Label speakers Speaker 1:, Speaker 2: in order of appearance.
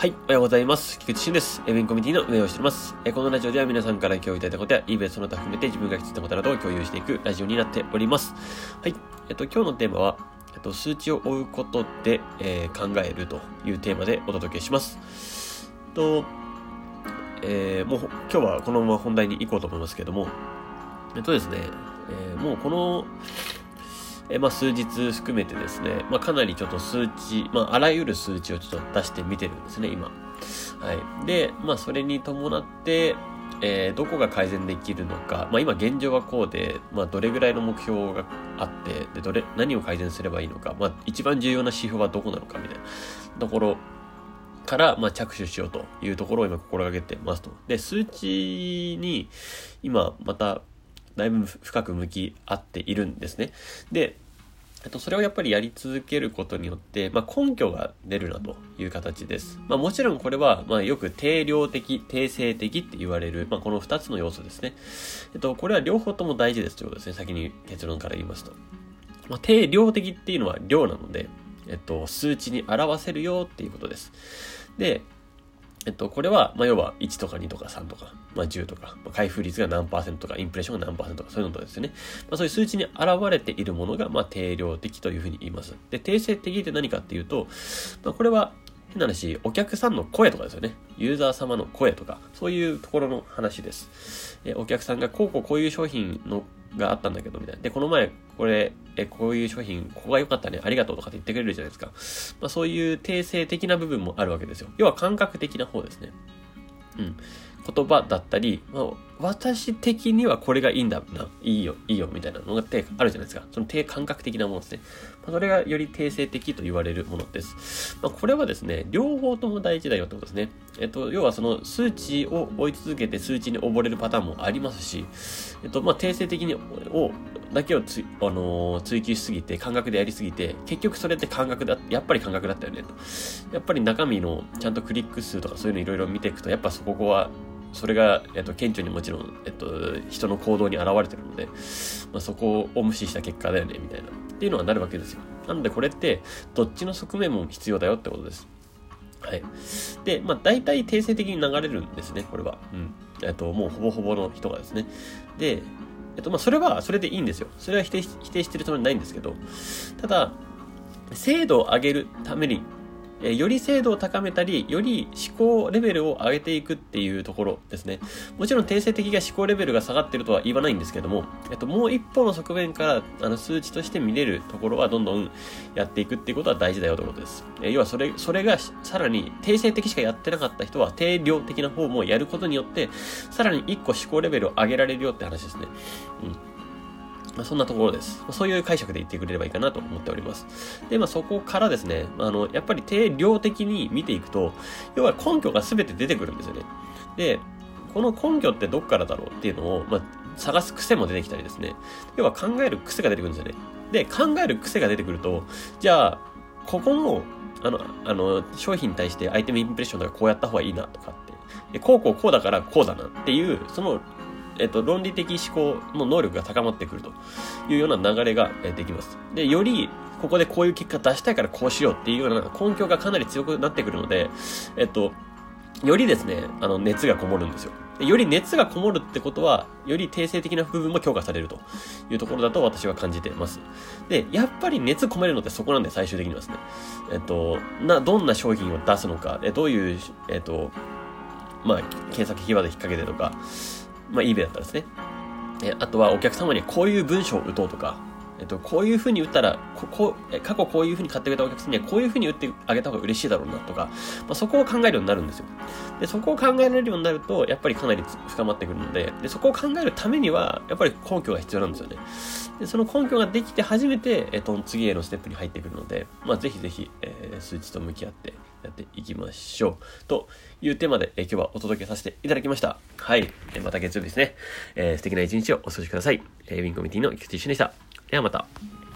Speaker 1: はい、おはようございます。菊池俊です。エビンコミュニティの運営をしております。えこのラジオでは皆さんから共有いただいたことや、イベントその他含めて自分が必要なことなどを共有していくラジオになっております。はい、えっと、今日のテーマは、えっと、数値を追うことで、えー、考えるというテーマでお届けします。と、えー、もう今日はこのまま本題に行こうと思いますけども、えっとですね、えー、もうこの、えまあ、数日含めてですね、まあ、かなりちょっと数値、まあ、あらゆる数値をちょっと出してみてるんですね、今。はい。で、まあ、それに伴って、えー、どこが改善できるのか、まあ、今現状はこうで、まあ、どれぐらいの目標があって、で、どれ、何を改善すればいいのか、まあ、一番重要な指標はどこなのかみたいなところから、まあ、着手しようというところを今心がけてますと。で、数値に今まただいぶ深く向き合っているんですね。で、えっとそれをやっぱりやり続けることによって、まあ、根拠が出るなという形です。まあ、もちろんこれは、まあ、よく定量的、定性的って言われる、まあ、この2つの要素ですね。えっと、これは両方とも大事ですということですね。先に結論から言いますと。まあ、定量的っていうのは量なので、えっと、数値に表せるよっていうことです。で、えっと、これは、まあ、要は1とか2とか3とか、まあ、10とか、まあ、開封率が何パーセントとか、インプレッションが何パーセントとか、そういうのとですね。まあ、そういう数値に現れているものが、まあ、定量的というふうに言います。で、定性的って何かっていうと、まあ、これは、変な話、お客さんの声とかですよね。ユーザー様の声とか、そういうところの話です。えお客さんがこうこうこういう商品のがあったんだけど、みたいな。で、この前、これ、え、こういう商品、ここが良かったね、ありがとうとかって言ってくれるじゃないですか。まあ、そういう定性的な部分もあるわけですよ。要は感覚的な方ですね。うん。言葉だったり、まあ、私的にはこれがいいんだな、いいよ、いいよ、みたいなのがあるじゃないですか。その低感覚的なものですね。まあ、それがより定性的と言われるものです。まあ、これはですね、両方とも大事だよってことですね。えっと、要はその数値を追い続けて数値に溺れるパターンもありますし、えっと、まあ、定性的に、を、だけをつ、あのー、追求しすぎて、感覚でやりすぎて、結局それって感覚だ、やっぱり感覚だったよね、と。やっぱり中身の、ちゃんとクリック数とかそういうのいろいろ見ていくと、やっぱそこはそれが、えっと、顕著にもちろん、えっと、人の行動に現れてるので、まあ、そこを無視した結果だよね、みたいな。っていうのはなるわけですよ。なのでこれって、どっちの側面も必要だよってことです。はい。で、まあ、大体定性的に流れるんですね、これは。うん。えっと、もうほぼほぼの人がですね。で、えっと、まあ、それは、それでいいんですよ。それは否定否定してるつもりないんですけど、ただ、精度を上げるためにえより精度を高めたり、より思考レベルを上げていくっていうところですね。もちろん定性的が思考レベルが下がってるとは言わないんですけども、えっと、もう一歩の側面からあの数値として見れるところはどんどんやっていくっていうことは大事だよということです。え要はそれ、それがさらに定性的しかやってなかった人は定量的な方もやることによって、さらに一個思考レベルを上げられるよって話ですね。うん。ま、そんなところです。そういう解釈で言ってくれればいいかなと思っております。で、まあ、そこからですね、あの、やっぱり定量的に見ていくと、要は根拠が全て出てくるんですよね。で、この根拠ってどっからだろうっていうのを、まあ、探す癖も出てきたりですね。要は考える癖が出てくるんですよね。で、考える癖が出てくると、じゃあ、ここの、あの、あの、商品に対してアイテムインプレッションとかこうやった方がいいなとかって、でこうこうこうだからこうだなっていう、そのえっと、論理的思考の能力が高まってくるというような流れができます。で、より、ここでこういう結果出したいからこうしようっていうような根拠がかなり強くなってくるので、えっと、よりですね、あの、熱がこもるんですよ。より熱がこもるってことは、より定性的な部分も強化されるというところだと私は感じています。で、やっぱり熱込めるのってそこなんで、最終的にはですね。えっと、な、どんな商品を出すのか、えどういう、えっと、まあ、検索キーワード引っ掛けてとか、まあ、eBay だったらですね。えあとはお客様にこういう文章を打とうとか、えっと、こういうふうに打ったら、ここ、過去こういうふうに買ってくれたお客さんにはこういうふうに打ってあげた方が嬉しいだろうなとか、まあ、そこを考えるようになるんですよ。で、そこを考えられるようになると、やっぱりかなり深まってくるので、で、そこを考えるためには、やっぱり根拠が必要なんですよね。で、その根拠ができて初めて、えっと、次へのステップに入ってくるので、まあ、ぜひぜひ、えー、数値と向き合って、やっていきましょう。というテーマで、え今日はお届けさせていただきました。はい。えまた月曜日ですね。えー、素敵な一日をお過ごしください。え、ウィンコミュニティの菊池一緒でした。ではまた。